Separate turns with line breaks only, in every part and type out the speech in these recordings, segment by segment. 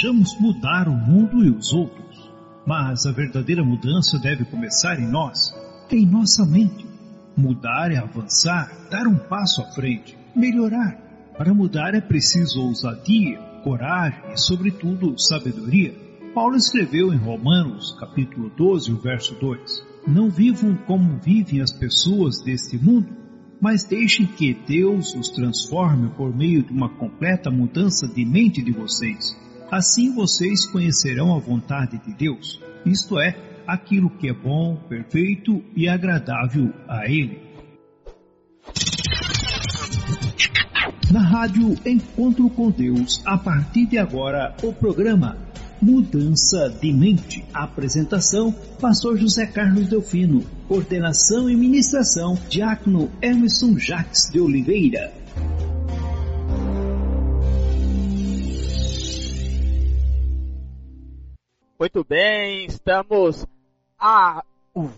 Desejamos mudar o mundo e os outros, mas a verdadeira mudança deve começar em nós, em nossa mente. Mudar é avançar, dar um passo à frente, melhorar. Para mudar é preciso ousadia, coragem e, sobretudo, sabedoria. Paulo escreveu em Romanos, capítulo 12, o verso 2: Não vivam como vivem as pessoas deste mundo, mas deixem que Deus os transforme por meio de uma completa mudança de mente de vocês. Assim vocês conhecerão a vontade de Deus, isto é, aquilo que é bom, perfeito e agradável a Ele. Na rádio Encontro com Deus, a partir de agora, o programa Mudança de Mente. Apresentação: Pastor José Carlos Delfino. Coordenação e ministração: Diácono Emerson Jacques de Oliveira.
Muito bem, estamos ao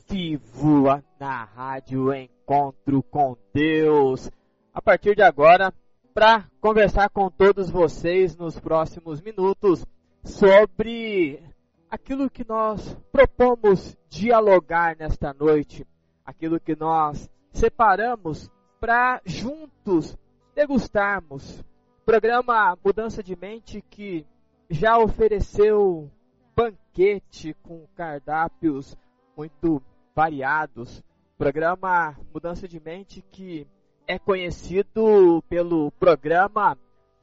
vivo na Rádio Encontro com Deus. A partir de agora, para conversar com todos vocês nos próximos minutos sobre aquilo que nós propomos dialogar nesta noite, aquilo que nós separamos para juntos degustarmos. Programa Mudança de Mente que já ofereceu banquete com cardápios muito variados. Programa Mudança de Mente que é conhecido pelo programa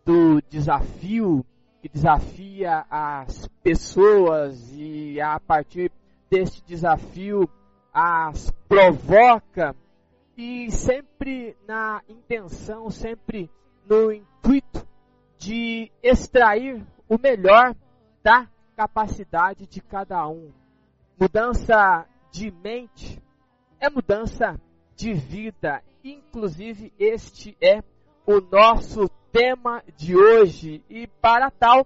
do desafio que desafia as pessoas e a partir deste desafio as provoca e sempre na intenção, sempre no intuito de extrair o melhor da capacidade de cada um. Mudança de mente é mudança de vida. Inclusive, este é o nosso tema de hoje. E para tal,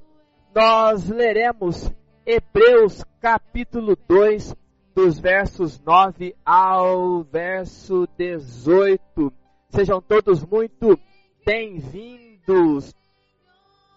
nós leremos Hebreus capítulo 2, dos versos 9 ao verso 18. Sejam todos muito bem-vindos.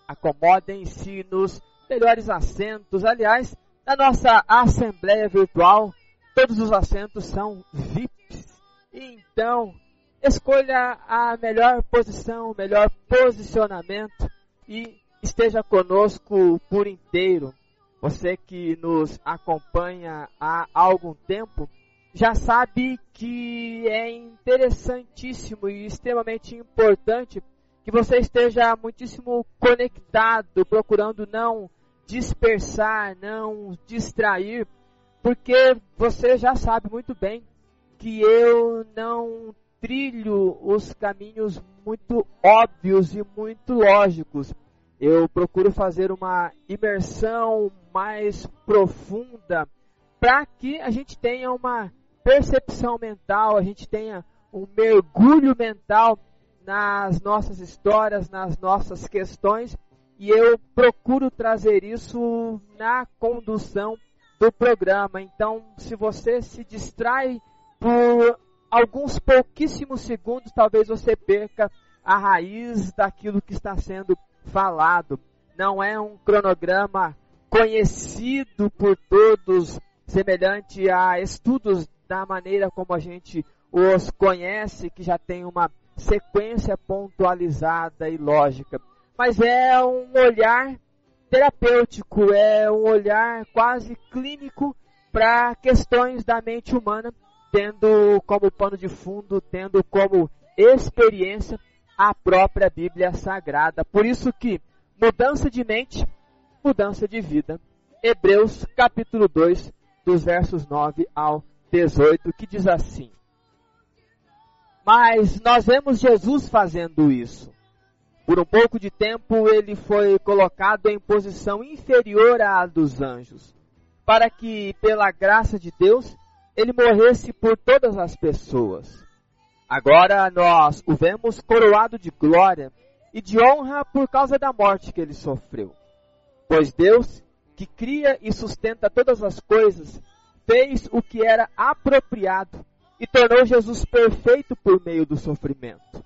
Acomodem-se nos melhores assentos. Aliás, na nossa assembleia virtual, todos os assentos são VIPs. Então, escolha a melhor posição, o melhor posicionamento e esteja conosco por inteiro. Você que nos acompanha há algum tempo já sabe que é interessantíssimo e extremamente importante que você esteja muitíssimo conectado, procurando não dispersar, não distrair, porque você já sabe muito bem que eu não trilho os caminhos muito óbvios e muito lógicos. Eu procuro fazer uma imersão mais profunda para que a gente tenha uma percepção mental, a gente tenha um mergulho mental nas nossas histórias, nas nossas questões e eu procuro trazer isso na condução do programa. Então, se você se distrai por alguns pouquíssimos segundos, talvez você perca a raiz daquilo que está sendo falado. Não é um cronograma conhecido por todos, semelhante a estudos da maneira como a gente os conhece, que já tem uma sequência pontualizada e lógica mas é um olhar terapêutico, é um olhar quase clínico para questões da mente humana, tendo como pano de fundo, tendo como experiência a própria Bíblia Sagrada. Por isso que mudança de mente, mudança de vida. Hebreus capítulo 2, dos versos 9 ao 18, que diz assim: Mas nós vemos Jesus fazendo isso Por um pouco de tempo ele foi colocado em posição inferior à dos anjos, para que, pela graça de Deus, ele morresse por todas as pessoas. Agora nós o vemos coroado de glória e de honra por causa da morte que ele sofreu. Pois Deus, que cria e sustenta todas as coisas, fez o que era apropriado e tornou Jesus perfeito por meio do sofrimento.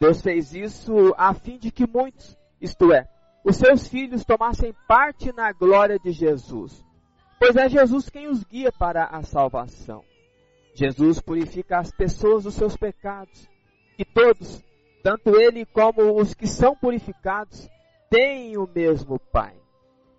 Deus fez isso a fim de que muitos, isto é, os seus filhos tomassem parte na glória de Jesus. Pois é Jesus quem os guia para a salvação. Jesus purifica as pessoas dos seus pecados. E todos, tanto ele como os que são purificados, têm o mesmo Pai.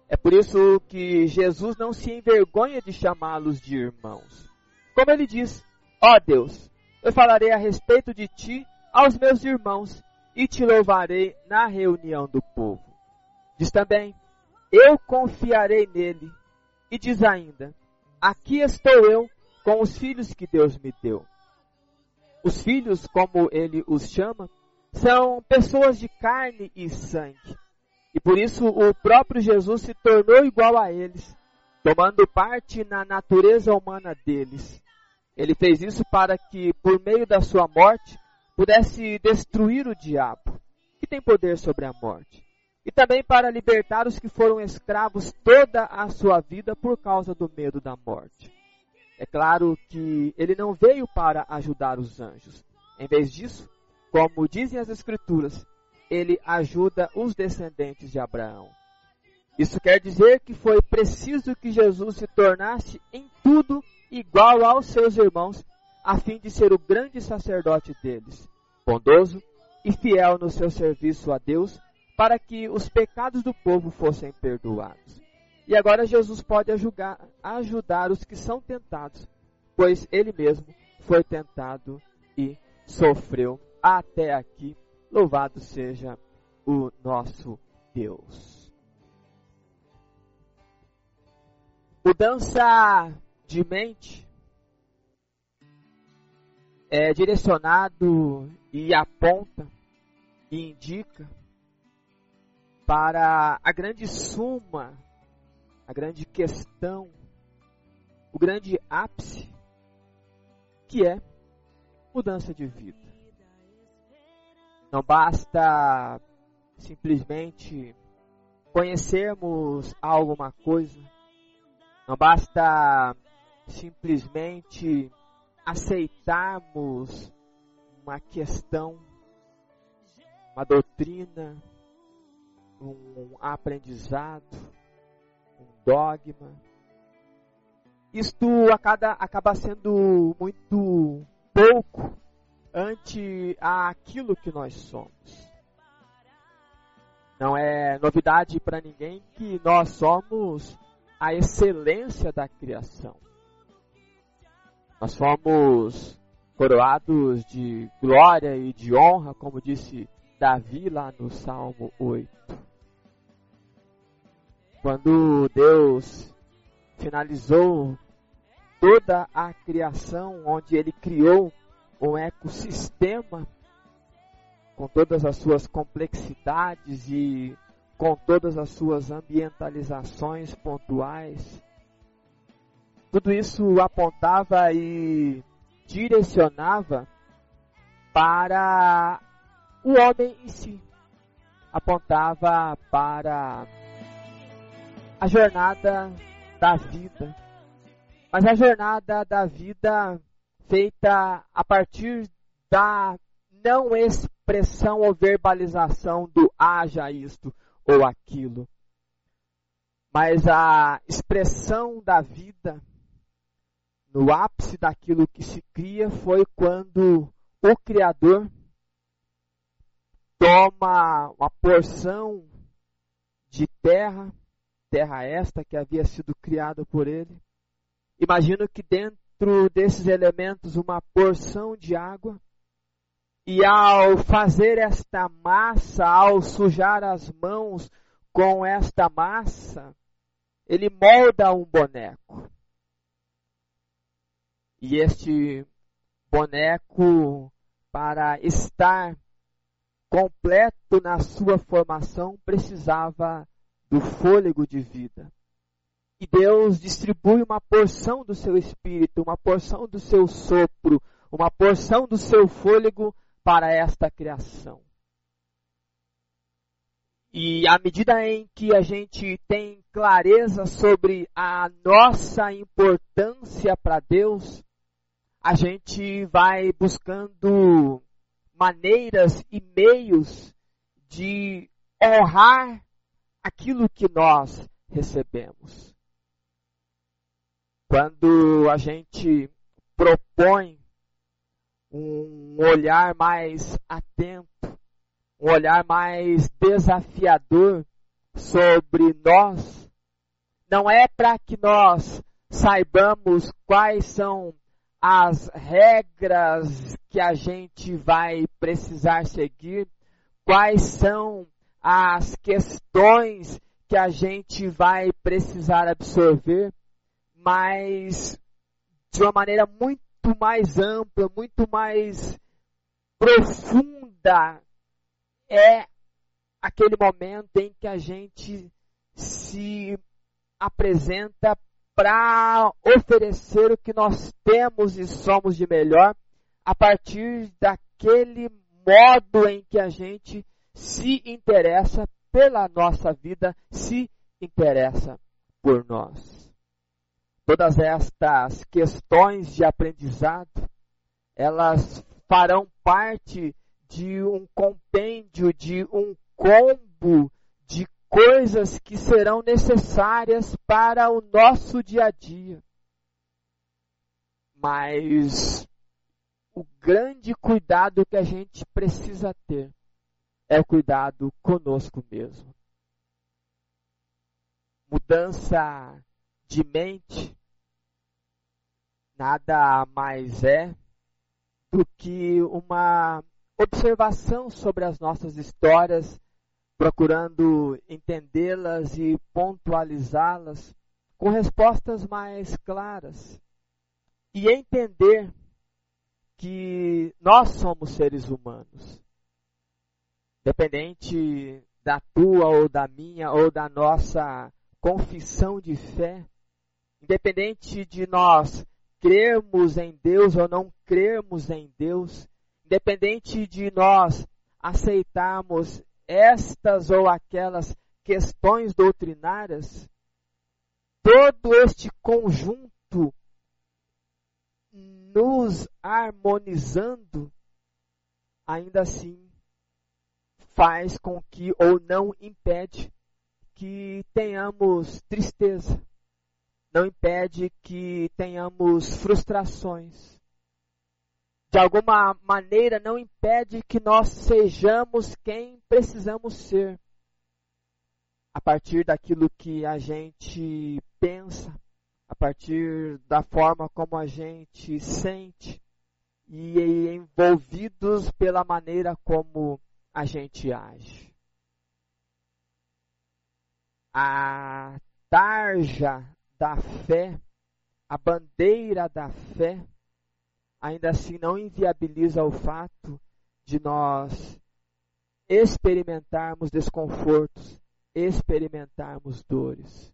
É por isso que Jesus não se envergonha de chamá-los de irmãos. Como ele diz: Ó oh Deus, eu falarei a respeito de ti aos meus irmãos e te louvarei na reunião do povo. Diz também: Eu confiarei nele. E diz ainda: Aqui estou eu com os filhos que Deus me deu. Os filhos, como ele os chama, são pessoas de carne e sangue e por isso o próprio Jesus se tornou igual a eles, tomando parte na natureza humana deles. Ele fez isso para que, por meio da sua morte, pudesse destruir o diabo, que tem poder sobre a morte, e também para libertar os que foram escravos toda a sua vida por causa do medo da morte. É claro que ele não veio para ajudar os anjos. Em vez disso, como dizem as Escrituras, ele ajuda os descendentes de Abraão. Isso quer dizer que foi preciso que Jesus se tornasse em tudo igual aos seus irmãos, a fim de ser o grande sacerdote deles, bondoso e fiel no seu serviço a Deus, para que os pecados do povo fossem perdoados. E agora Jesus pode ajudar, ajudar os que são tentados, pois ele mesmo foi tentado e sofreu até aqui Louvado seja o nosso Deus. Mudança de mente é direcionado e aponta e indica para a grande suma, a grande questão, o grande ápice, que é mudança de vida. Não basta simplesmente conhecermos alguma coisa. Não basta simplesmente aceitarmos uma questão, uma doutrina, um aprendizado, um dogma. Isto acaba, acaba sendo muito pouco ante aquilo que nós somos. Não é novidade para ninguém que nós somos a excelência da criação. Nós fomos coroados de glória e de honra, como disse Davi lá no Salmo 8. Quando Deus finalizou toda a criação, onde Ele criou um ecossistema com todas as suas complexidades e com todas as suas ambientalizações pontuais. Tudo isso apontava e direcionava para o homem em si. Apontava para a jornada da vida. Mas a jornada da vida feita a partir da não expressão ou verbalização do haja isto ou aquilo, mas a expressão da vida no ápice daquilo que se cria foi quando o Criador toma uma porção de terra, terra esta que havia sido criada por ele. Imagino que dentro desses elementos uma porção de água. E ao fazer esta massa, ao sujar as mãos com esta massa, ele molda um boneco. E este boneco, para estar completo na sua formação, precisava do fôlego de vida. E Deus distribui uma porção do seu espírito, uma porção do seu sopro, uma porção do seu fôlego para esta criação. E à medida em que a gente tem clareza sobre a nossa importância para Deus, a gente vai buscando maneiras e meios de honrar aquilo que nós recebemos. Quando a gente propõe um olhar mais atento, um olhar mais desafiador sobre nós, não é para que nós saibamos quais são as regras que a gente vai precisar seguir, quais são as questões que a gente vai precisar absorver, mas de uma maneira muito mais ampla, muito mais profunda, é aquele momento em que a gente se apresenta para oferecer o que nós temos e somos de melhor a partir daquele modo em que a gente se interessa pela nossa vida, se interessa por nós. Todas estas questões de aprendizado, elas farão parte de um compêndio, de um combo coisas que serão necessárias para o nosso dia a dia. Mas o grande cuidado que a gente precisa ter é o cuidado conosco mesmo. Mudança de mente nada mais é do que uma observação sobre as nossas histórias, procurando entendê-las e pontualizá-las com respostas mais claras. E entender que nós somos seres humanos. Dependente da tua ou da minha ou da nossa confissão de fé, independente de nós crermos em Deus ou não crermos em Deus, independente de nós aceitarmos estas ou aquelas questões doutrinárias, todo este conjunto nos harmonizando, ainda assim faz com que, ou não impede, que tenhamos tristeza, não impede que tenhamos frustrações, de alguma maneira não impede que nós sejamos quem precisamos ser. A partir daquilo que a gente pensa, a partir da forma como a gente sente e envolvidos pela maneira como a gente age. A tarja da fé, a bandeira da fé, ainda assim não inviabiliza o fato de nós experimentarmos desconfortos, experimentarmos dores.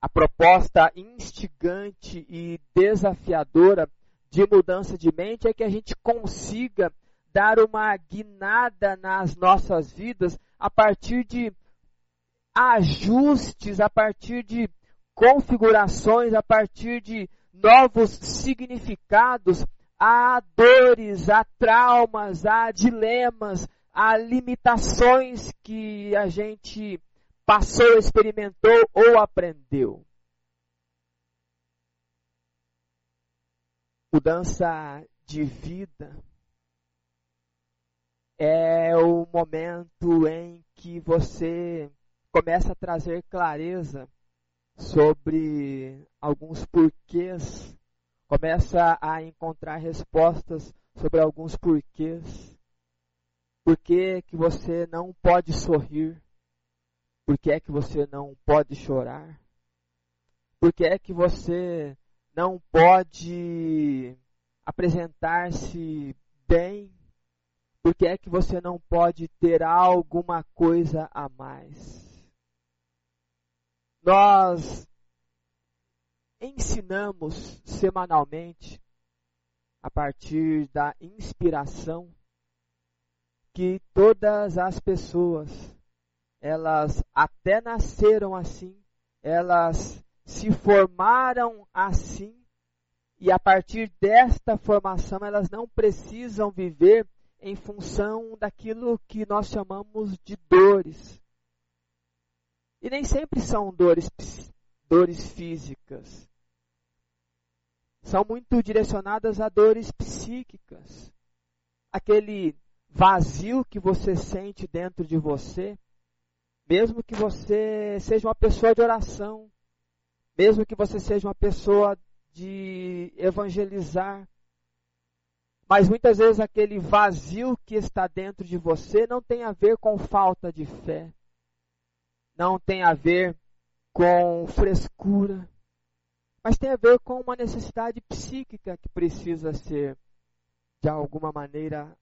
A proposta instigante e desafiadora de mudança de mente é que a gente consiga dar uma guinada nas nossas vidas a partir de ajustes, a partir de configurações, a partir de novos significados, há dores, há traumas, há dilemas, há limitações que a gente passou, experimentou ou aprendeu. Mudança de vida é o momento em que você começa a trazer clareza sobre alguns porquês, começa a encontrar respostas sobre alguns porquês. Por que, que você não pode sorrir? Por que é que você não pode chorar? Por que é que você não pode apresentar-se bem? Por que é que você não pode ter alguma coisa a mais? Nós ensinamos semanalmente, a partir da inspiração, que todas as pessoas, elas até nasceram assim, elas se formaram assim, e a partir desta formação elas não precisam viver em função daquilo que nós chamamos de dores. E nem sempre são dores, dores físicas. São muito direcionadas a dores psíquicas. Aquele vazio que você sente dentro de você, mesmo que você seja uma pessoa de oração, mesmo que você seja uma pessoa de evangelizar, mas muitas vezes aquele vazio que está dentro de você não tem a ver com falta de fé, não tem a ver com frescura, mas tem a ver com uma necessidade psíquica que precisa ser, de alguma maneira,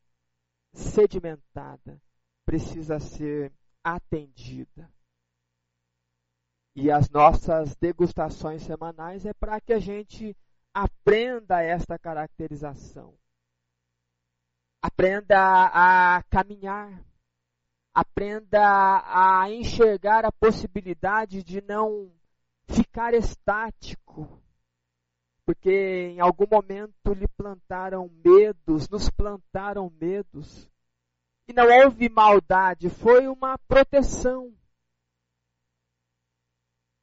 sedimentada, precisa ser atendida. E as nossas degustações semanais é para que a gente aprenda esta caracterização. Aprenda a caminhar. Aprenda a enxergar a possibilidade de não ficar estático. Porque em algum momento lhe plantaram medos, nos plantaram medos. E não houve maldade, foi uma proteção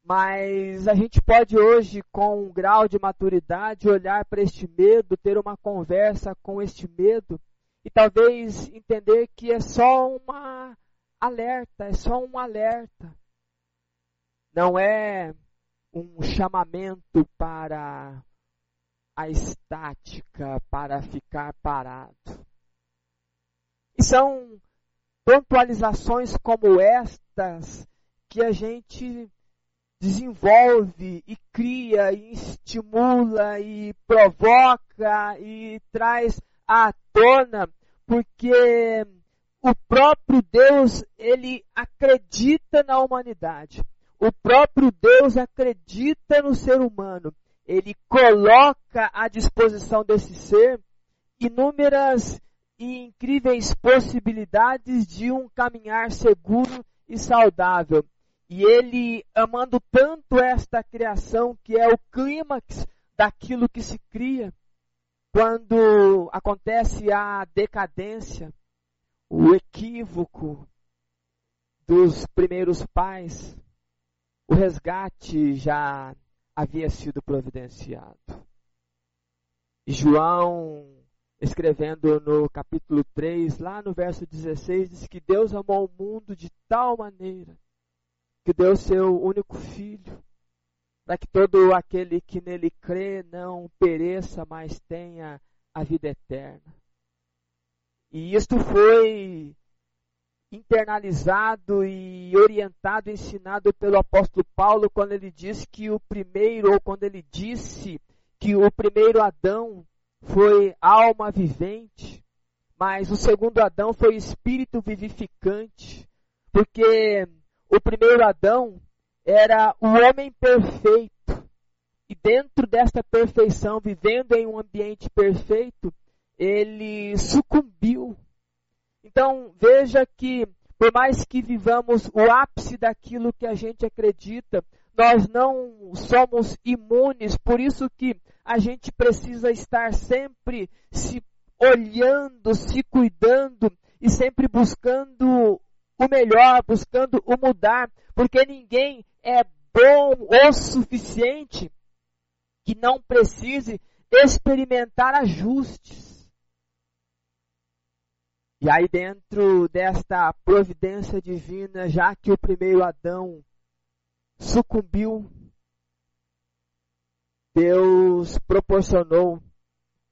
mas a gente pode hoje, com um grau de maturidade, olhar para este medo, ter uma conversa com este medo e talvez entender que é só uma alerta, é só um alerta. Não é um chamamento para a estática, para ficar parado. E são pontualizações como estas que a gente desenvolve e cria e estimula e provoca e traz à tona, porque o próprio Deus, ele acredita na humanidade. O próprio Deus acredita no ser humano. Ele coloca à disposição desse ser inúmeras e incríveis possibilidades de um caminhar seguro e saudável. E ele amando tanto esta criação, que é o clímax daquilo que se cria, quando acontece a decadência, o equívoco dos primeiros pais, o resgate já havia sido providenciado. E João, escrevendo no capítulo 3, lá no verso 16, diz que Deus amou o mundo de tal maneira que deu seu único filho, para que todo aquele que nele crê não pereça, mas tenha a vida eterna. E isto foi internalizado e orientado, ensinado pelo apóstolo Paulo quando ele disse que o primeiro, ou quando ele disse que o primeiro Adão foi alma vivente, mas o segundo Adão foi espírito vivificante, porque o primeiro Adão era o homem perfeito. E dentro desta perfeição, vivendo em um ambiente perfeito, ele sucumbiu. Então, veja que, por mais que vivamos o ápice daquilo que a gente acredita, nós não somos imunes, por isso que a gente precisa estar sempre se olhando, se cuidando e sempre buscando o melhor, buscando o mudar, porque ninguém é bom o suficiente que não precise experimentar ajustes. E aí, dentro desta providência divina, já que o primeiro Adão sucumbiu, Deus proporcionou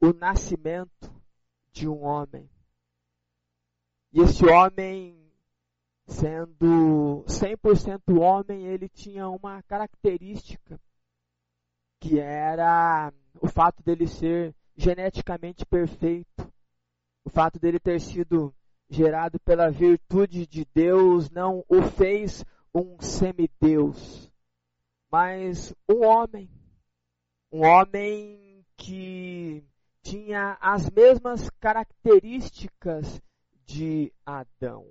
o nascimento de um homem. E esse homem sendo 100% homem, ele tinha uma característica que era o fato dele ser geneticamente perfeito, o fato dele ter sido gerado pela virtude de Deus, não o fez um semideus, mas um homem. Um homem que tinha as mesmas características de Adão.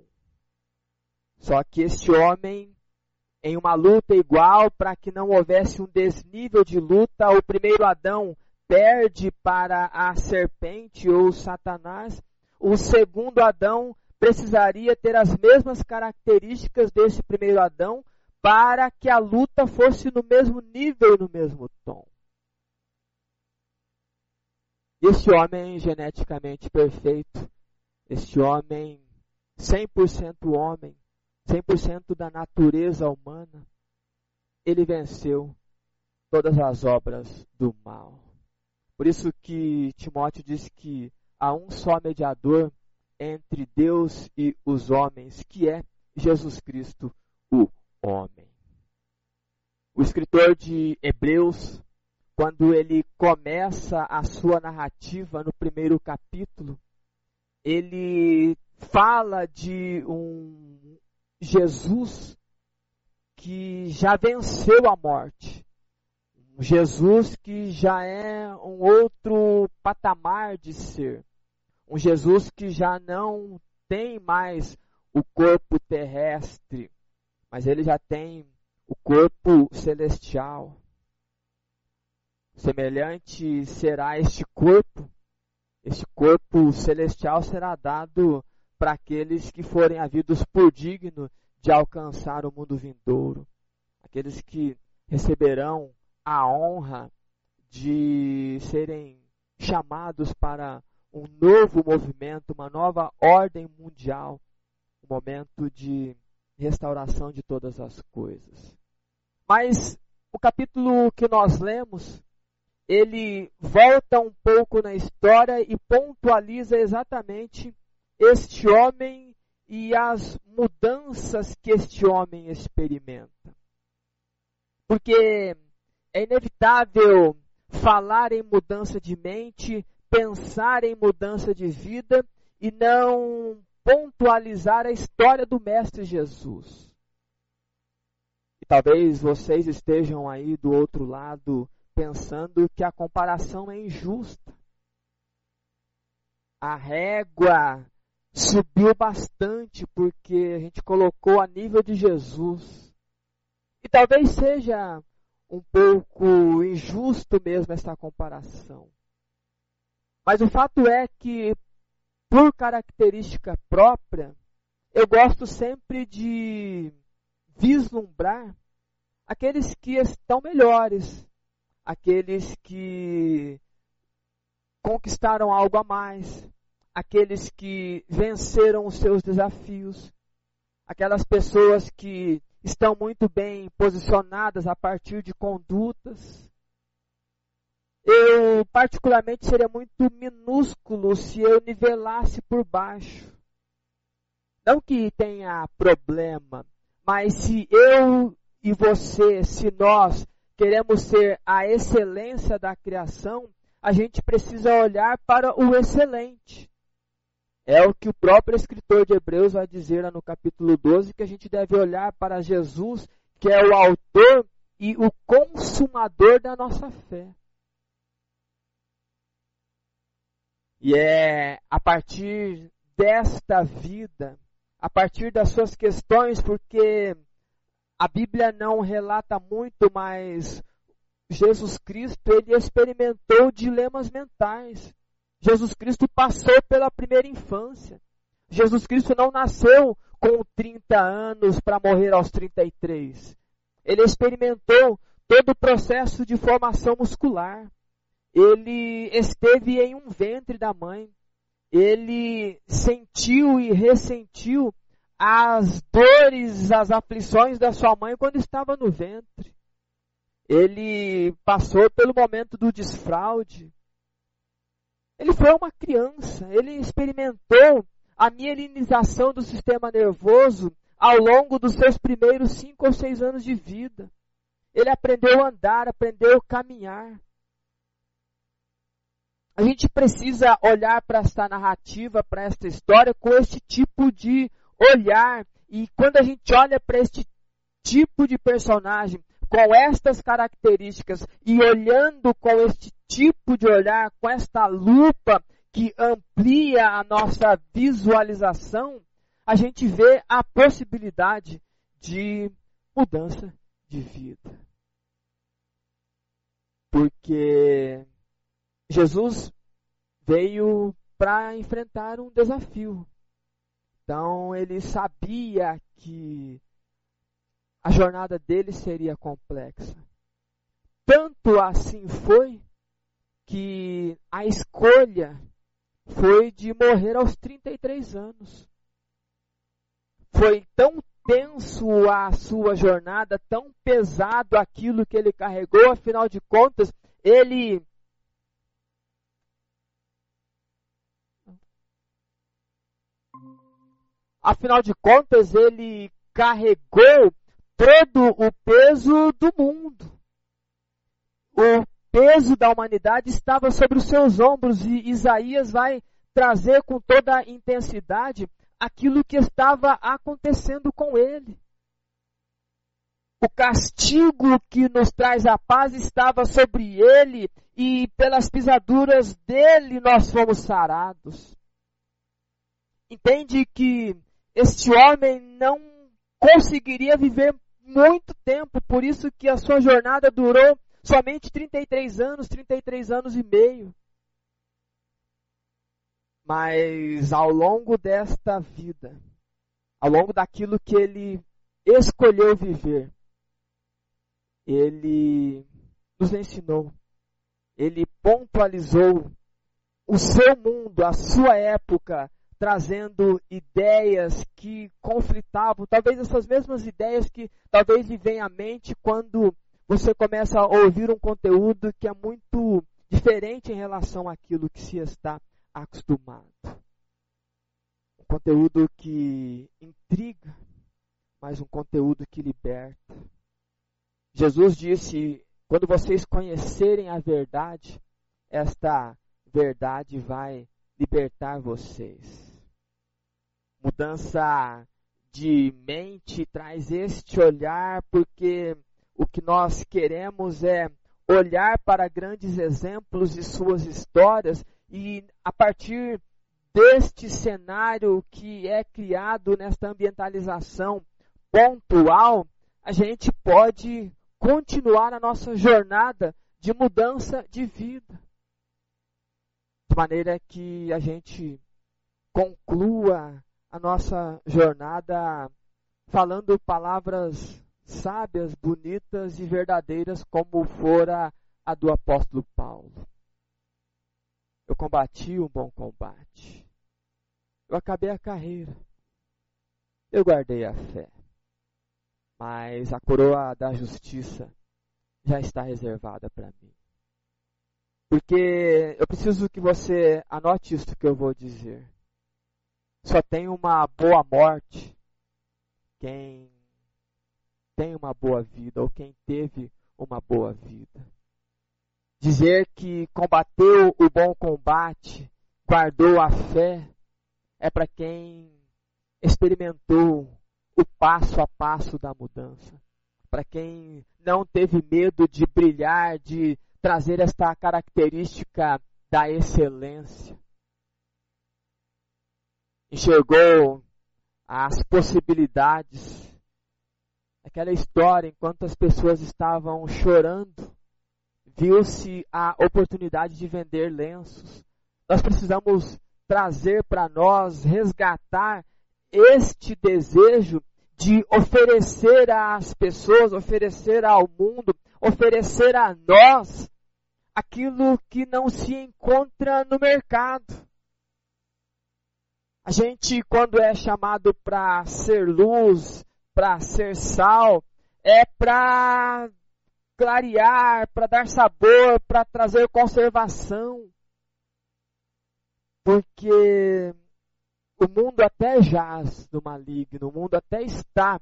Só que este homem, em uma luta igual, para que não houvesse um desnível de luta, o primeiro Adão perde para a serpente ou Satanás, o segundo Adão precisaria ter as mesmas características desse primeiro Adão para que a luta fosse no mesmo nível no mesmo tom. Este homem geneticamente perfeito, este homem 100% homem, 100% da natureza humana, ele venceu todas as obras do mal. Por isso que Timóteo diz que há um só mediador entre Deus e os homens, que é Jesus Cristo, o homem. O escritor de Hebreus, quando ele começa a sua narrativa no primeiro capítulo, ele fala de um Jesus que já venceu a morte. Um Jesus que já é um outro patamar de ser. Um Jesus que já não tem mais o corpo terrestre, mas ele já tem o corpo celestial. Semelhante será este corpo, este corpo celestial será dado para aqueles que forem havidos por digno de alcançar o mundo vindouro, aqueles que receberão a honra de serem chamados para um novo movimento, uma nova ordem mundial, um momento de restauração de todas as coisas. Mas o capítulo que nós lemos, ele volta um pouco na história e pontualiza exatamente este homem e as mudanças que este homem experimenta. Porque é inevitável falar em mudança de mente, pensar em mudança de vida e não pontualizar a história do Mestre Jesus. E talvez vocês estejam aí do outro lado pensando que a comparação é injusta. A régua subiu bastante porque a gente colocou a nível de Jesus. E talvez seja um pouco injusto mesmo essa comparação. Mas o fato é que, por característica própria, eu gosto sempre de vislumbrar aqueles que estão melhores, aqueles que conquistaram algo a mais, aqueles que venceram os seus desafios, aquelas pessoas que estão muito bem posicionadas a partir de condutas. Eu, particularmente, seria muito minúsculo se eu nivelasse por baixo. Não que tenha problema, mas se eu e você, se nós queremos ser a excelência da criação, a gente precisa olhar para o excelente. É o que o próprio escritor de Hebreus vai dizer lá no capítulo 12, que a gente deve olhar para Jesus, que é o autor e o consumador da nossa fé. E é a partir desta vida, a partir das suas questões, porque a Bíblia não relata muito, mas Jesus Cristo, ele experimentou dilemas mentais. Jesus Cristo passou pela primeira infância. Jesus Cristo não nasceu com 30 anos para morrer aos 33. Ele experimentou todo o processo de formação muscular. Ele esteve em um ventre da mãe. Ele sentiu e ressentiu as dores, as aflições da sua mãe quando estava no ventre. Ele passou pelo momento do desfraude. Ele foi uma criança, ele experimentou a mielinização do sistema nervoso ao longo dos seus primeiros cinco ou seis anos de vida. Ele aprendeu a andar, aprendeu a caminhar. a gente precisa olhar para esta narrativa, para esta história, com este tipo de olhar. E quando a gente olha para este tipo de personagem, com estas características, e olhando com este tipo de olhar, com esta lupa que amplia a nossa visualização, a gente vê a possibilidade de mudança de vida. Porque Jesus veio para enfrentar um desafio. Então ele sabia que a jornada dele seria complexa. Tanto assim foi que a escolha foi de morrer aos 33 anos. Foi tão tenso a sua jornada, tão pesado aquilo que ele carregou, afinal de contas, ele Afinal de contas, ele carregou todo o peso do mundo. O peso da humanidade estava sobre os seus ombros e Isaías vai trazer com toda a intensidade aquilo que estava acontecendo com ele. O castigo que nos traz a paz estava sobre ele e pelas pisaduras dele nós fomos sarados. Entende que este homem não conseguiria viver muito tempo, por isso que a sua jornada durou somente 33 anos, 33 anos e meio. Mas ao longo desta vida, ao longo daquilo que ele escolheu viver, ele nos ensinou, ele pontualizou o seu mundo, a sua época, trazendo ideias que conflitavam, talvez essas mesmas ideias que talvez lhe venham à mente quando você começa a ouvir um conteúdo que é muito diferente em relação àquilo que se está acostumado. Um conteúdo que intriga, mas um conteúdo que liberta. Jesus disse: quando vocês conhecerem a verdade, esta verdade vai libertar vocês mudança de mente traz este olhar, porque o que nós queremos é olhar para grandes exemplos de suas histórias e a partir deste cenário que é criado nesta ambientalização pontual, a gente pode continuar a nossa jornada de mudança de vida. De maneira que a gente conclua a nossa jornada falando palavras sábias, bonitas e verdadeiras, como fora a do apóstolo Paulo. Eu combati um bom combate. Eu acabei a carreira. Eu guardei a fé. Mas a coroa da justiça já está reservada para mim. Porque eu preciso que você anote isso que eu vou dizer. Só tem uma boa morte quem tem uma boa vida ou quem teve uma boa vida. Dizer que combateu o bom combate, guardou a fé, é para quem experimentou o passo a passo da mudança. Para quem não teve medo de brilhar, de trazer esta característica da excelência enxergou as possibilidades. Aquela história, enquanto as pessoas estavam chorando, viu-se a oportunidade de vender lenços. Nós precisamos trazer para nós, resgatar este desejo de oferecer às pessoas, oferecer ao mundo, oferecer a nós aquilo que não se encontra no mercado. A gente, quando é chamado para ser luz, para ser sal, é para clarear, para dar sabor, para trazer conservação. Porque o mundo até jaz do maligno, o mundo até está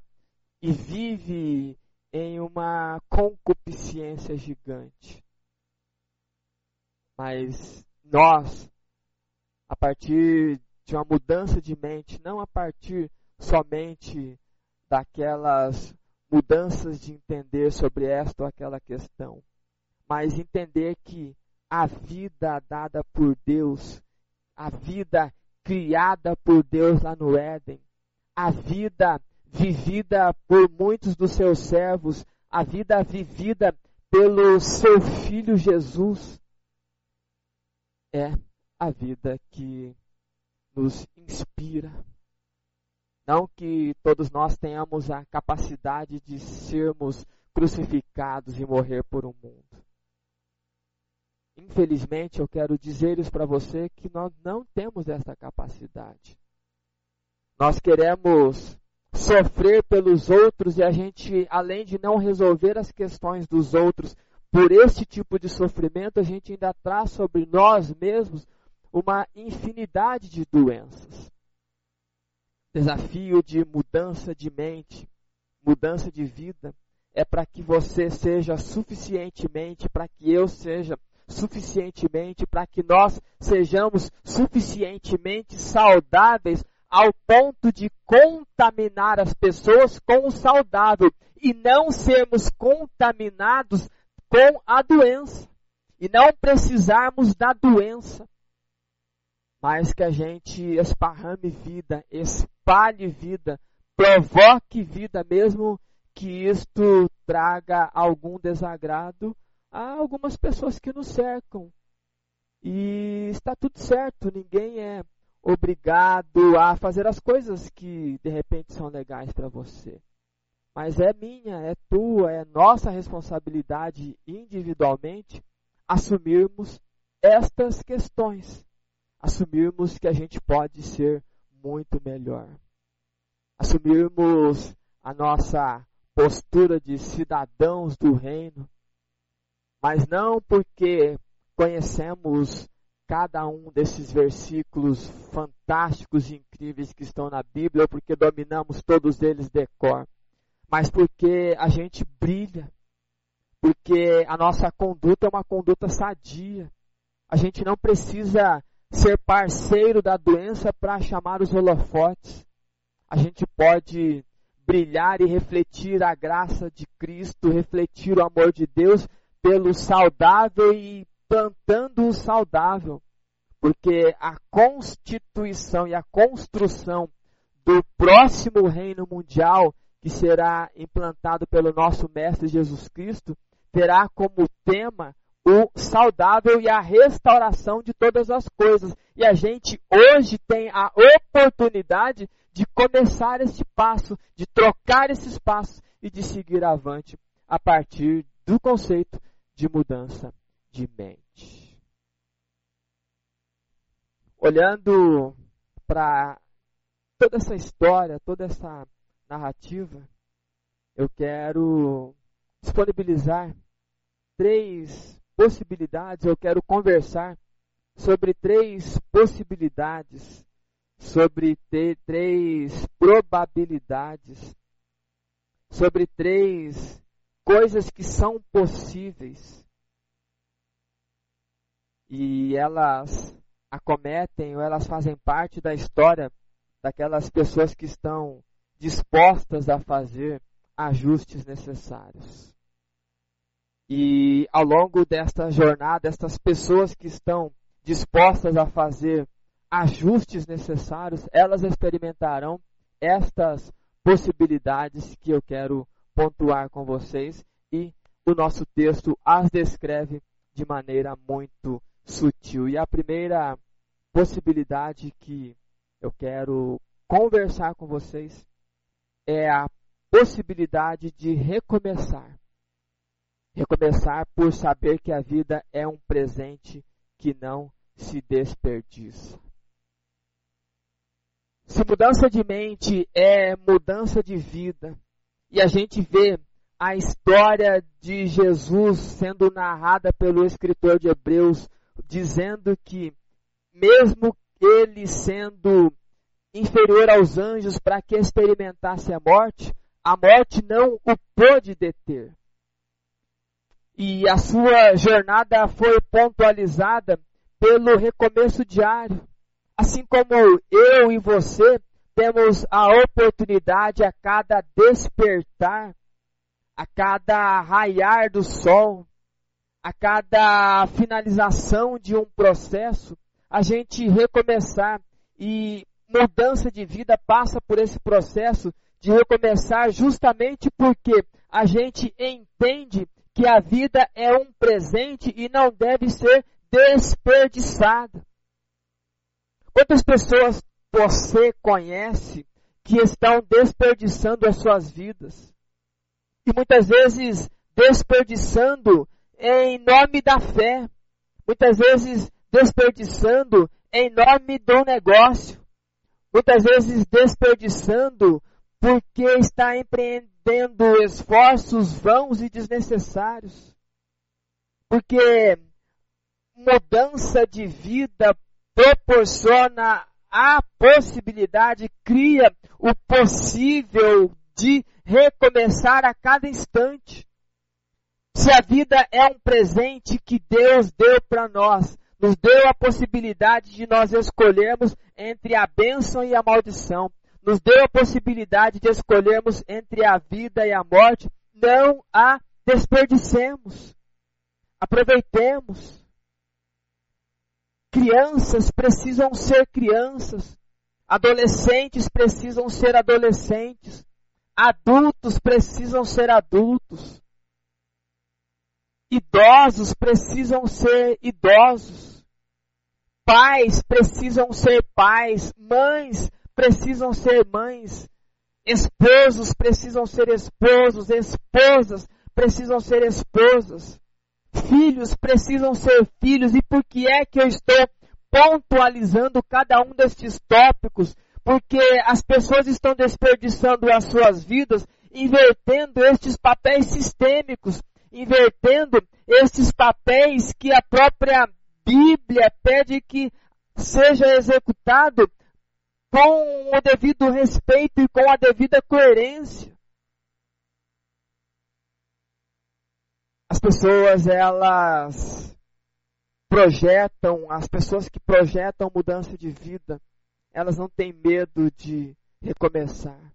e vive em uma concupiscência gigante. Mas nós, a partir de uma mudança de mente, não a partir somente daquelas mudanças de entender sobre esta ou aquela questão, mas entender que a vida dada por Deus, a vida criada por Deus lá no Éden, a vida vivida por muitos dos seus servos, a vida vivida pelo seu filho Jesus, é a vida que nos inspira. Não que todos nós tenhamos a capacidade de sermos crucificados e morrer por um mundo. Infelizmente, eu quero dizer isso para você que nós não temos essa capacidade. Nós queremos sofrer pelos outros e a gente, além de não resolver as questões dos outros por esse tipo de sofrimento, a gente ainda traz sobre nós mesmos uma infinidade de doenças. Desafio de mudança de mente, mudança de vida, é para que você seja suficientemente, para que eu seja suficientemente, para que nós sejamos suficientemente saudáveis ao ponto de contaminar as pessoas com o saudável e não sermos contaminados com a doença. E não precisarmos da doença, mas que a gente esparrame vida, espalhe vida, provoque vida, mesmo que isto traga algum desagrado a algumas pessoas que nos cercam. E está tudo certo, ninguém é obrigado a fazer as coisas que de repente são legais para você. Mas é minha, é tua, é nossa responsabilidade individualmente assumirmos estas questões. Assumirmos que a gente pode ser muito melhor. Assumirmos a nossa postura de cidadãos do reino, mas não porque conhecemos cada um desses versículos fantásticos e incríveis que estão na Bíblia, ou porque dominamos todos eles de cor, mas porque a gente brilha, porque a nossa conduta é uma conduta sadia. A gente não precisa ser parceiro da doença para chamar os holofotes. A gente pode brilhar e refletir a graça de Cristo, refletir o amor de Deus pelo saudável e plantando o saudável, porque a constituição e a construção do próximo reino mundial que será implantado pelo nosso mestre Jesus Cristo terá como tema o saudável e a restauração de todas as coisas. E a gente hoje tem a oportunidade de começar esse passo, de trocar esses passos e de seguir avante a partir do conceito de mudança de mente. Olhando para toda essa história, toda essa narrativa, eu quero disponibilizar três possibilidades, eu quero conversar sobre três possibilidades, sobre três probabilidades, sobre três coisas que são possíveis e elas acometem ou elas fazem parte da história daquelas pessoas que estão dispostas a fazer ajustes necessários. E ao longo desta jornada, estas pessoas que estão dispostas a fazer ajustes necessários, elas experimentarão estas possibilidades que eu quero pontuar com vocês e o nosso texto as descreve de maneira muito sutil. E a primeira possibilidade que eu quero conversar com vocês é a possibilidade de recomeçar. Recomeçar por saber que a vida é um presente que não se desperdiça. Se mudança de mente é mudança de vida, e a gente vê a história de Jesus sendo narrada pelo escritor de Hebreus dizendo que, mesmo ele sendo inferior aos anjos para que experimentasse a morte, a morte não o pôde deter. E a sua jornada foi pontualizada pelo recomeço diário. Assim como eu e você temos a oportunidade a cada despertar, a cada raiar do sol, a cada finalização de um processo, a gente recomeçar e mudança de vida passa por esse processo de recomeçar justamente porque a gente entende que a vida é um presente e não deve ser desperdiçada. Quantas pessoas você conhece que estão desperdiçando as suas vidas? E muitas vezes desperdiçando em nome da fé, muitas vezes desperdiçando em nome do negócio, muitas vezes desperdiçando porque está empreendendo esforços vãos e desnecessários. Porque mudança de vida proporciona a possibilidade, cria o possível de recomeçar a cada instante. Se a vida é um presente que Deus deu para nós, nos deu a possibilidade de nós escolhermos entre a bênção e a maldição, nos deu a possibilidade de escolhermos entre a vida e a morte, não a desperdicemos. Aproveitemos. Crianças precisam ser crianças. Adolescentes precisam ser adolescentes. Adultos precisam ser adultos. Idosos precisam ser idosos. Pais precisam ser pais. Mães precisam ser mães. Esposos precisam ser esposos. Esposas precisam ser esposas. Filhos precisam ser filhos. E por que é que eu estou pontualizando cada um destes tópicos? Porque as pessoas estão desperdiçando as suas vidas, invertendo estes papéis sistêmicos, invertendo estes papéis que a própria Bíblia pede que seja executado com o devido respeito e com a devida coerência. As pessoas, elas projetam, as pessoas que projetam mudança de vida, elas não têm medo de recomeçar.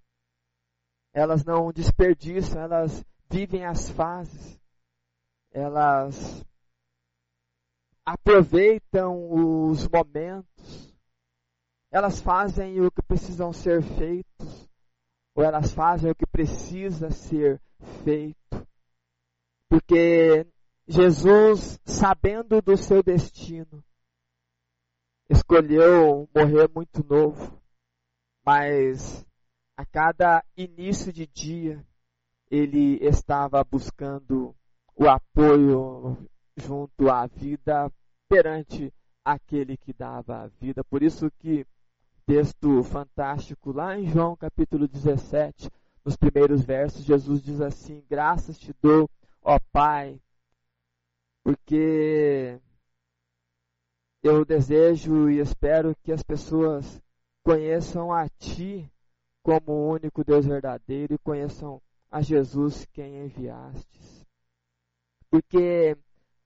Elas não desperdiçam, elas vivem as fases. Elas aproveitam os momentos. Elas fazem o que precisam ser feitos, ou elas fazem o que precisa ser feito. Porque Jesus, sabendo do seu destino, escolheu morrer muito novo, mas a cada início de dia ele estava buscando o apoio junto à vida perante aquele que dava a vida. Por isso que texto fantástico lá em João capítulo 17, nos primeiros versos, Jesus diz assim: "Graças te dou, ó Pai, porque eu desejo e espero que as pessoas conheçam a Ti como o único Deus verdadeiro e conheçam a Jesus quem enviastes. Porque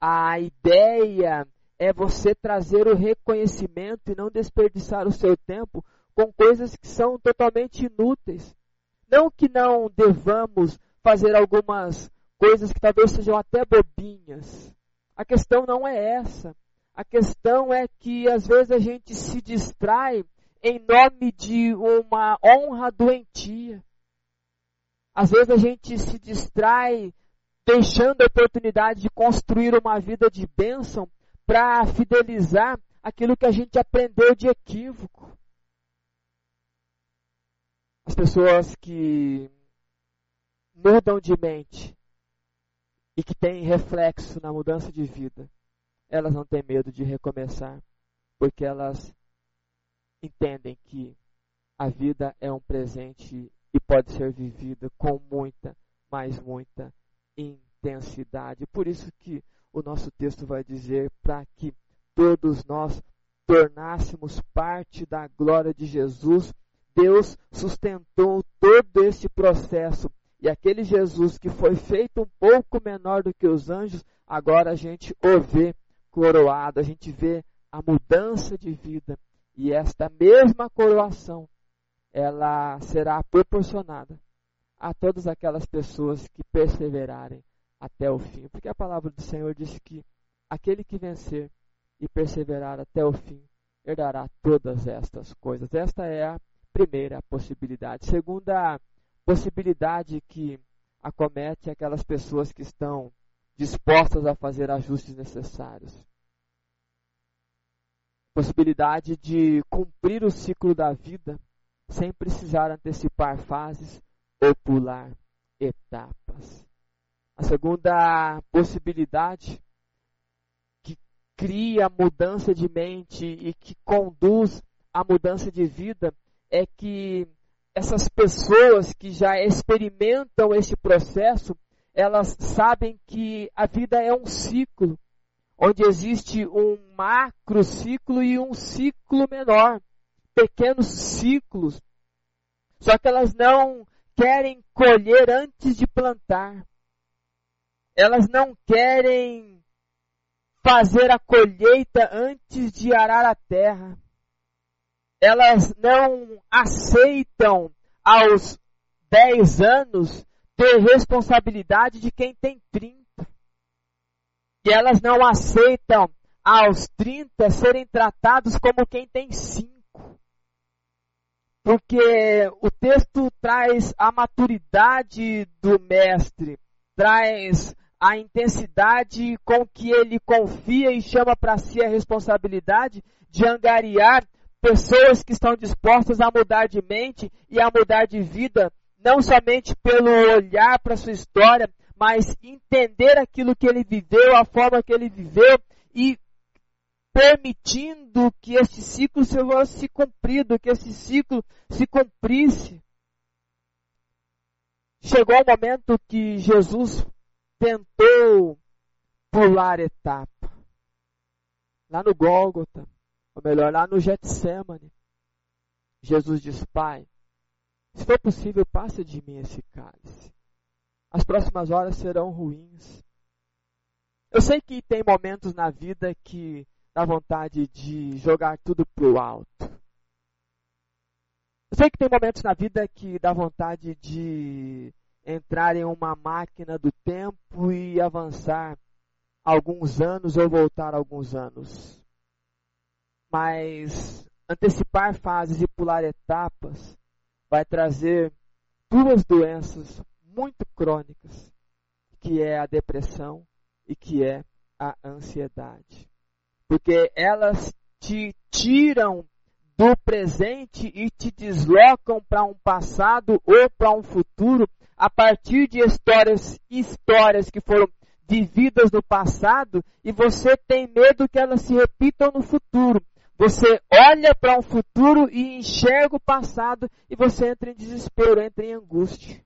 a ideia é você trazer o reconhecimento e não desperdiçar o seu tempo com coisas que são totalmente inúteis. Não que não devamos fazer algumas coisas que talvez sejam até bobinhas. A questão não é essa. A questão é que às vezes a gente se distrai em nome de uma honra doentia. Às vezes a gente se distrai deixando a oportunidade de construir uma vida de bênção para fidelizar aquilo que a gente aprendeu de equívoco. As pessoas que mudam de mente e que tem reflexo na mudança de vida, elas não têm medo de recomeçar, porque elas entendem que a vida é um presente e pode ser vivida com muita, mas muita intensidade. Por isso que o nosso texto vai dizer para que todos nós tornássemos parte da glória de Jesus, Deus sustentou todo este processo. E aquele Jesus que foi feito um pouco menor do que os anjos, agora a gente o vê coroado, a gente vê a mudança de vida. E esta mesma coroação, ela será proporcionada a todas aquelas pessoas que perseverarem até o fim. Porque a palavra do Senhor diz que aquele que vencer e perseverar até o fim herdará todas estas coisas. Esta é a primeira possibilidade. Segunda possibilidade que acomete aquelas pessoas que estão dispostas a fazer ajustes necessários. Possibilidade de cumprir o ciclo da vida sem precisar antecipar fases ou pular etapas. A segunda possibilidade que cria mudança de mente e que conduz à mudança de vida é que essas pessoas que já experimentam este processo, elas sabem que a vida é um ciclo, onde existe um macro ciclo e um ciclo menor, pequenos ciclos. Só que elas não querem colher antes de plantar. Elas não querem fazer a colheita antes de arar a terra elas não aceitam aos 10 anos ter responsabilidade de quem tem 30. E elas não aceitam aos 30 serem tratados como quem tem 5. Porque o texto traz a maturidade do mestre, traz a intensidade com que ele confia e chama para si a responsabilidade de angariar pessoas que estão dispostas a mudar de mente e a mudar de vida, não somente pelo olhar para sua história, mas entender aquilo que ele viveu, a forma que ele viveu e permitindo que este ciclo fosse cumprido, que esse ciclo se cumprisse. Chegou o momento que Jesus tentou pular etapa. Lá no Gólgota, ou melhor, lá no Getsemane, Jesus diz, Pai, se for possível, passe de mim esse cálice. As próximas horas serão ruins. Eu sei que tem momentos na vida que dá vontade de jogar tudo pro alto. Eu sei que tem momentos na vida que dá vontade de entrar em uma máquina do tempo e avançar alguns anos ou voltar alguns anos mas antecipar fases e pular etapas vai trazer duas doenças muito crônicas, que é a depressão e que é a ansiedade. Porque elas te tiram do presente e te deslocam para um passado ou para um futuro a partir de histórias, histórias que foram vividas no passado e você tem medo que elas se repitam no futuro. Você olha para um futuro e enxerga o passado e você entra em desespero, entra em angústia.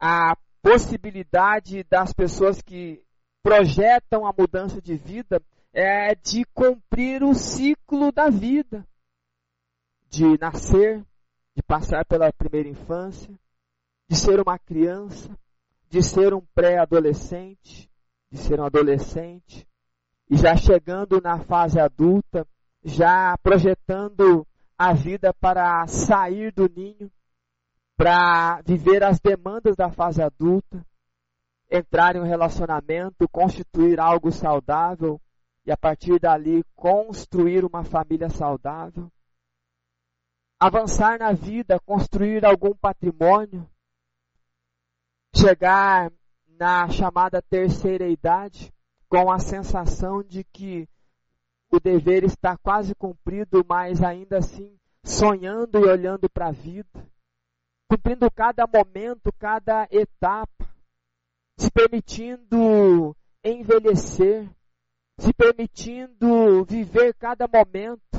A possibilidade das pessoas que projetam a mudança de vida é de cumprir o ciclo da vida, de nascer, de passar pela primeira infância, de ser uma criança, de ser um pré-adolescente, de ser um adolescente, e já chegando na fase adulta, já projetando a vida para sair do ninho, para viver as demandas da fase adulta, entrar em um relacionamento, constituir algo saudável e a partir dali construir uma família saudável. Avançar na vida, construir algum patrimônio, chegar na chamada terceira idade, com a sensação de que o dever está quase cumprido, mas ainda assim sonhando e olhando para a vida, cumprindo cada momento, cada etapa, se permitindo envelhecer, se permitindo viver cada momento,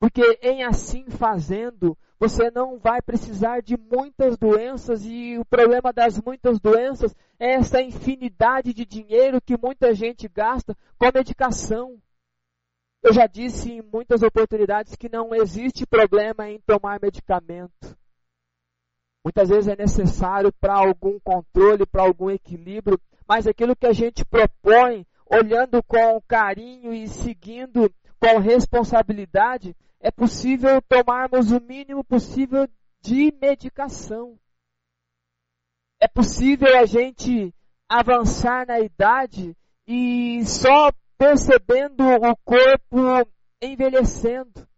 porque em assim fazendo, você não vai precisar de muitas doenças e o problema das muitas doenças é essa infinidade de dinheiro que muita gente gasta com medicação. Eu já disse em muitas oportunidades que não existe problema em tomar medicamento. Muitas vezes é necessário para algum controle, para algum equilíbrio, mas aquilo que a gente propõe olhando com carinho e seguindo com responsabilidade, é possível tomarmos o mínimo possível de medicação. É possível a gente avançar na idade e só percebendo o corpo envelhecendo,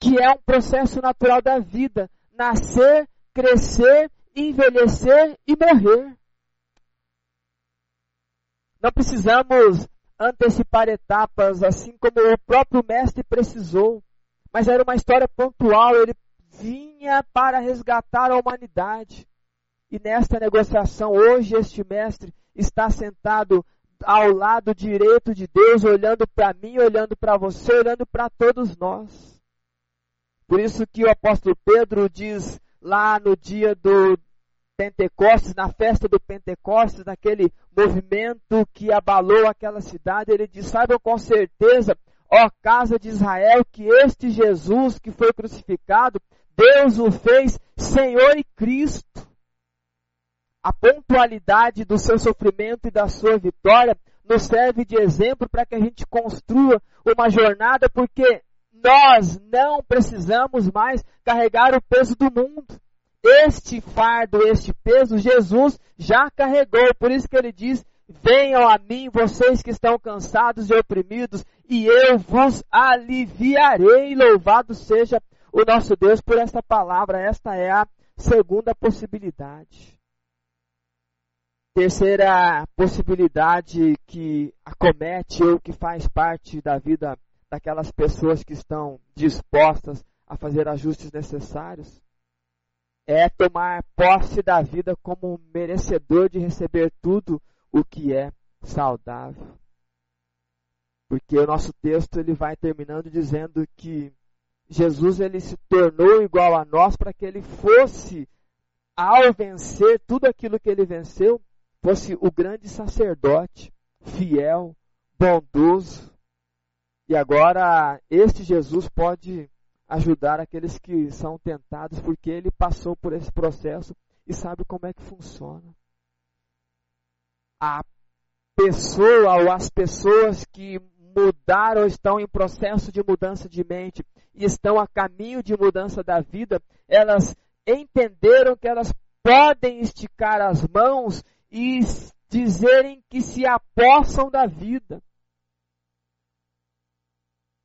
que é um processo natural da vida, nascer, crescer, envelhecer e morrer. Não precisamos antecipar etapas assim como o próprio mestre precisou, mas era uma história pontual, ele vinha para resgatar a humanidade. E nesta negociação, hoje, este mestre está sentado ao lado direito de Deus, olhando para mim, olhando para você, olhando para todos nós. Por isso que o apóstolo Pedro diz lá no dia do Pentecostes, na festa do Pentecostes, naquele movimento que abalou aquela cidade, ele diz: saibam com certeza, ó casa de Israel, que este Jesus que foi crucificado, Deus o fez Senhor e Cristo a pontualidade do seu sofrimento e da sua vitória nos serve de exemplo para que a gente construa uma jornada, porque nós não precisamos mais carregar o peso do mundo. Este fardo, este peso, Jesus já carregou. Por isso que ele diz: Venham a mim, vocês que estão cansados e oprimidos, e eu vos aliviarei. Louvado seja o nosso Deus por esta palavra. Esta é a segunda possibilidade. Terceira possibilidade que acomete ou que faz parte da vida daquelas pessoas que estão dispostas a fazer ajustes necessários é tomar posse da vida como merecedor de receber tudo o que é saudável. Porque o nosso texto ele vai terminando dizendo que Jesus ele se tornou igual a nós para que ele fosse ao vencer tudo aquilo que ele venceu, fosse o grande sacerdote, fiel, bondoso. E agora este Jesus pode ajudar aqueles que são tentados, porque ele passou por esse processo e sabe como é que funciona. A pessoa ou as pessoas que mudaram, estão em processo de mudança de mente e estão a caminho de mudança da vida, elas entenderam que elas podem esticar as mãos e dizerem que se apossam da vida.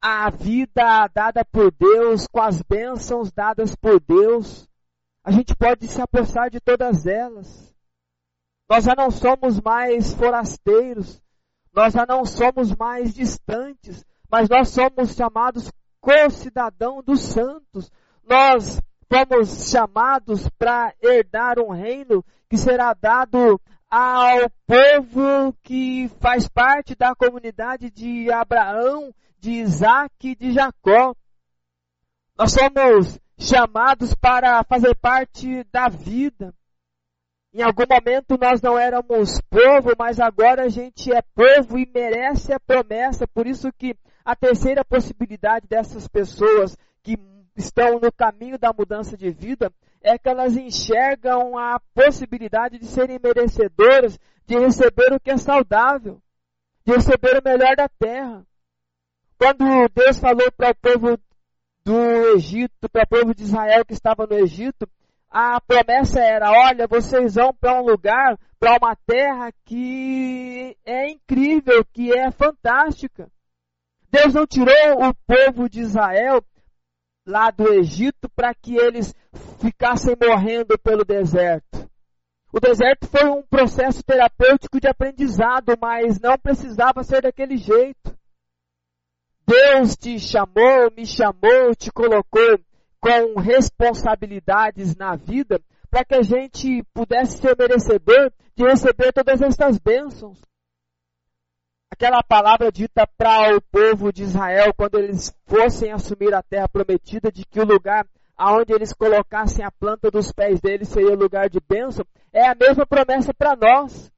A vida dada por Deus, com as bênçãos dadas por Deus, a gente pode se apossar de todas elas. Nós já não somos mais forasteiros, nós já não somos mais distantes, mas nós somos chamados co-cidadão dos santos. Nós fomos chamados para herdar um reino que será dado ao povo que faz parte da comunidade de Abraão, de Isaac e de Jacó. Nós somos chamados para fazer parte da vida. Em algum momento nós não éramos povo, mas agora a gente é povo e merece a promessa. Por isso que a terceira possibilidade dessas pessoas que estão no caminho da mudança de vida é que elas enxergam a possibilidade de serem merecedoras de receber o que é saudável, de receber o melhor da terra. Quando Deus falou para o povo do Egito, para o povo de Israel que estava no Egito, a promessa era: olha, vocês vão para um lugar, para uma terra que é incrível, que é fantástica. Deus não tirou o povo de Israel lá do Egito para que eles ficassem morrendo pelo deserto. O deserto foi um processo terapêutico de aprendizado, mas não precisava ser daquele jeito. Deus te chamou, me chamou, te colocou com responsabilidades na vida para que a gente pudesse ser merecedor de receber todas estas bênçãos aquela palavra dita para o povo de Israel quando eles fossem assumir a terra prometida, de que o lugar aonde eles colocassem a planta dos pés deles seria o lugar de bênção, é a mesma promessa para nós.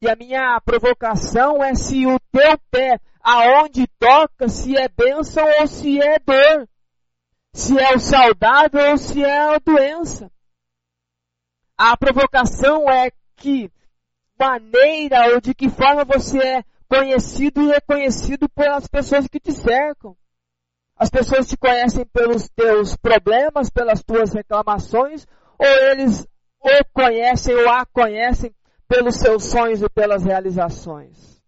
E a minha provocação é se o teu pé aonde toca, se é bênção ou se é dor. Se é o saudável ou se é a doença. A provocação é que maneira ou de que forma você é conhecido e reconhecido pelas pessoas que te cercam. As pessoas te conhecem pelos teus problemas, pelas tuas reclamações, ou eles o conhecem ou a conhecem pelos seus sonhos e pelas realizações.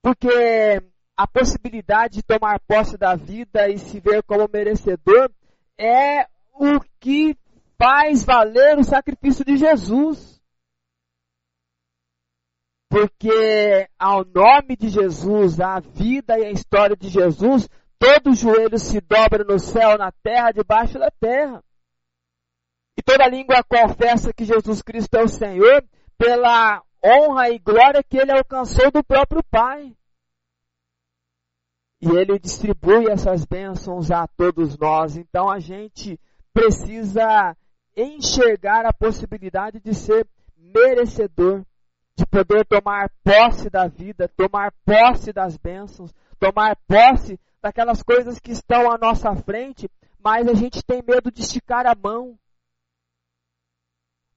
Porque a possibilidade de tomar posse da vida e se ver como merecedor é o que faz valer o sacrifício de Jesus. Porque ao nome de Jesus, a vida e a história de Jesus, todo joelho se dobra no céu, na terra, debaixo da terra. E toda língua confessa que Jesus Cristo é o Senhor pela honra e glória que ele alcançou do próprio Pai. E ele distribui essas bênçãos a todos nós. Então a gente precisa enxergar a possibilidade de ser merecedor, de poder tomar posse da vida, tomar posse das bênçãos, tomar posse daquelas coisas que estão à nossa frente, mas a gente tem medo de esticar a mão.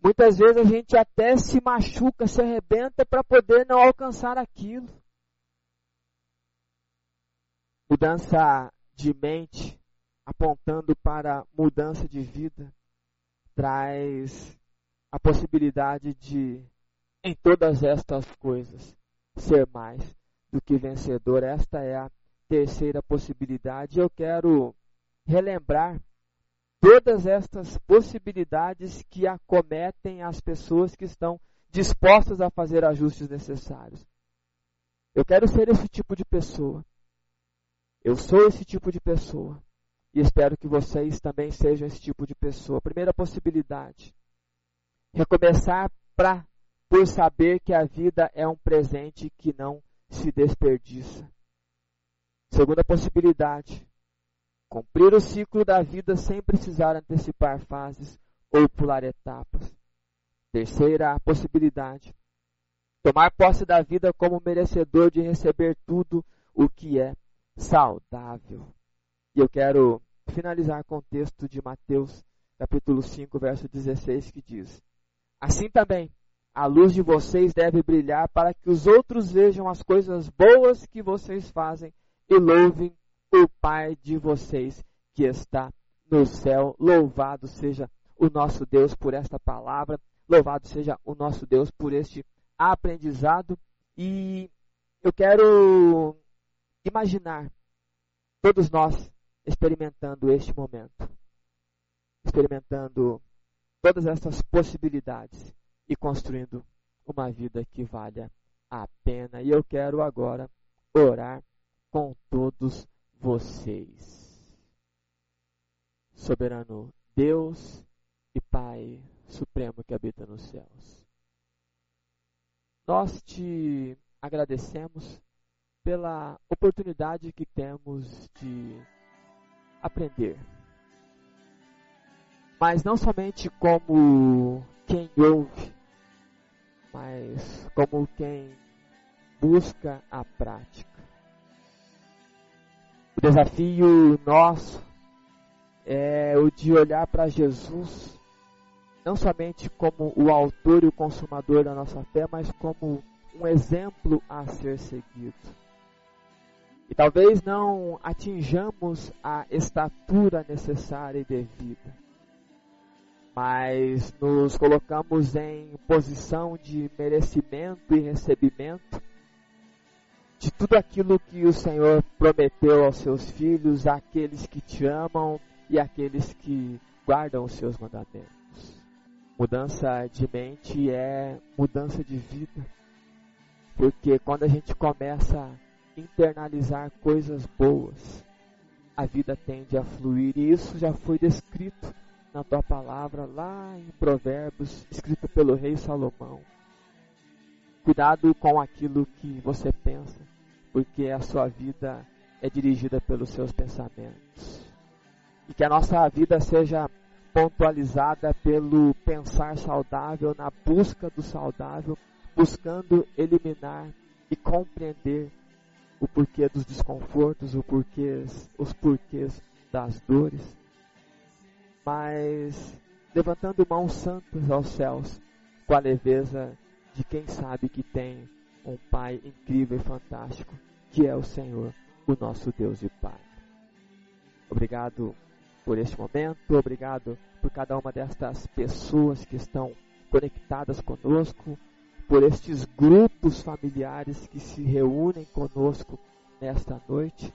Muitas vezes a gente até se machuca, se arrebenta para poder não alcançar aquilo. Mudança de mente, apontando para mudança de vida, traz a possibilidade de, em todas estas coisas, ser mais do que vencedor. Esta é a terceira possibilidade. Eu quero relembrar todas estas possibilidades que acometem as pessoas que estão dispostas a fazer ajustes necessários. Eu quero ser esse tipo de pessoa. Eu sou esse tipo de pessoa. E espero que vocês também sejam esse tipo de pessoa. Primeira possibilidade: recomeçar pra, por saber que a vida é um presente que não se desperdiça. Segunda possibilidade: Cumprir o ciclo da vida sem precisar antecipar fases ou pular etapas. Terceira possibilidade: tomar posse da vida como merecedor de receber tudo o que é saudável. E eu quero finalizar com o texto de Mateus, capítulo 5, verso 16, que diz: Assim também, a luz de vocês deve brilhar para que os outros vejam as coisas boas que vocês fazem e louvem o Pai de vocês que está no céu. Louvado seja o nosso Deus por esta palavra, louvado seja o nosso Deus por este aprendizado. E eu quero imaginar todos nós experimentando este momento, experimentando todas essas possibilidades e construindo uma vida que valha a pena. E eu quero agora orar com todos vocês. Soberano Deus e Pai Supremo que habita nos céus. Nós te agradecemos pela oportunidade que temos de aprender. Mas não somente como quem ouve, mas como quem busca a prática. O desafio nosso é o de olhar para Jesus, não somente como o autor e o consumador da nossa fé, mas como um exemplo a ser seguido. Talvez não atinjamos a estatura necessária e devida, mas nos colocamos em posição de merecimento e recebimento de tudo aquilo que o Senhor prometeu aos seus filhos, àqueles que te amam e àqueles que guardam os seus mandamentos. Mudança de mente é mudança de vida, porque quando a gente começa a internalizar coisas boas, a vida tende a fluir, e isso já foi descrito na tua palavra lá em Provérbios, escrito pelo rei Salomão. Cuidado com aquilo que você pensa, porque a sua vida é dirigida pelos seus pensamentos. E que a nossa vida seja pontualizada pelo pensar saudável, na busca do saudável, buscando eliminar e compreender o porquê dos desconfortos, o porquê, os porquês das dores, mas levantando mãos santas aos céus com a leveza de quem sabe que tem um Pai incrível e fantástico, que é o Senhor, o nosso Deus e Pai. Obrigado por este momento, obrigado por cada uma destas pessoas que estão conectadas conosco, por estes grupos familiares que se reúnem conosco nesta noite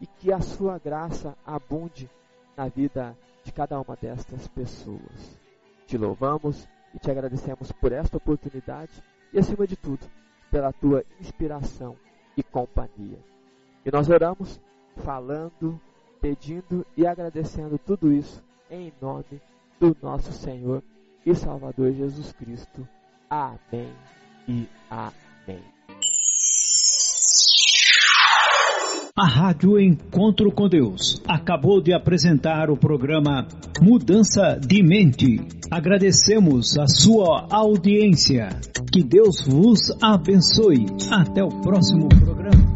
e que a sua graça abunde na vida de cada uma destas pessoas. Te louvamos e te agradecemos por esta oportunidade e, acima de tudo, pela tua inspiração e companhia. E nós oramos falando, pedindo e agradecendo tudo isso em nome do nosso Senhor e Salvador Jesus Cristo. Amém e amém.
A Rádio Encontro com Deus acabou de apresentar o programa Mudança de Mente. Agradecemos a sua audiência. Que Deus vos abençoe. Até o próximo programa.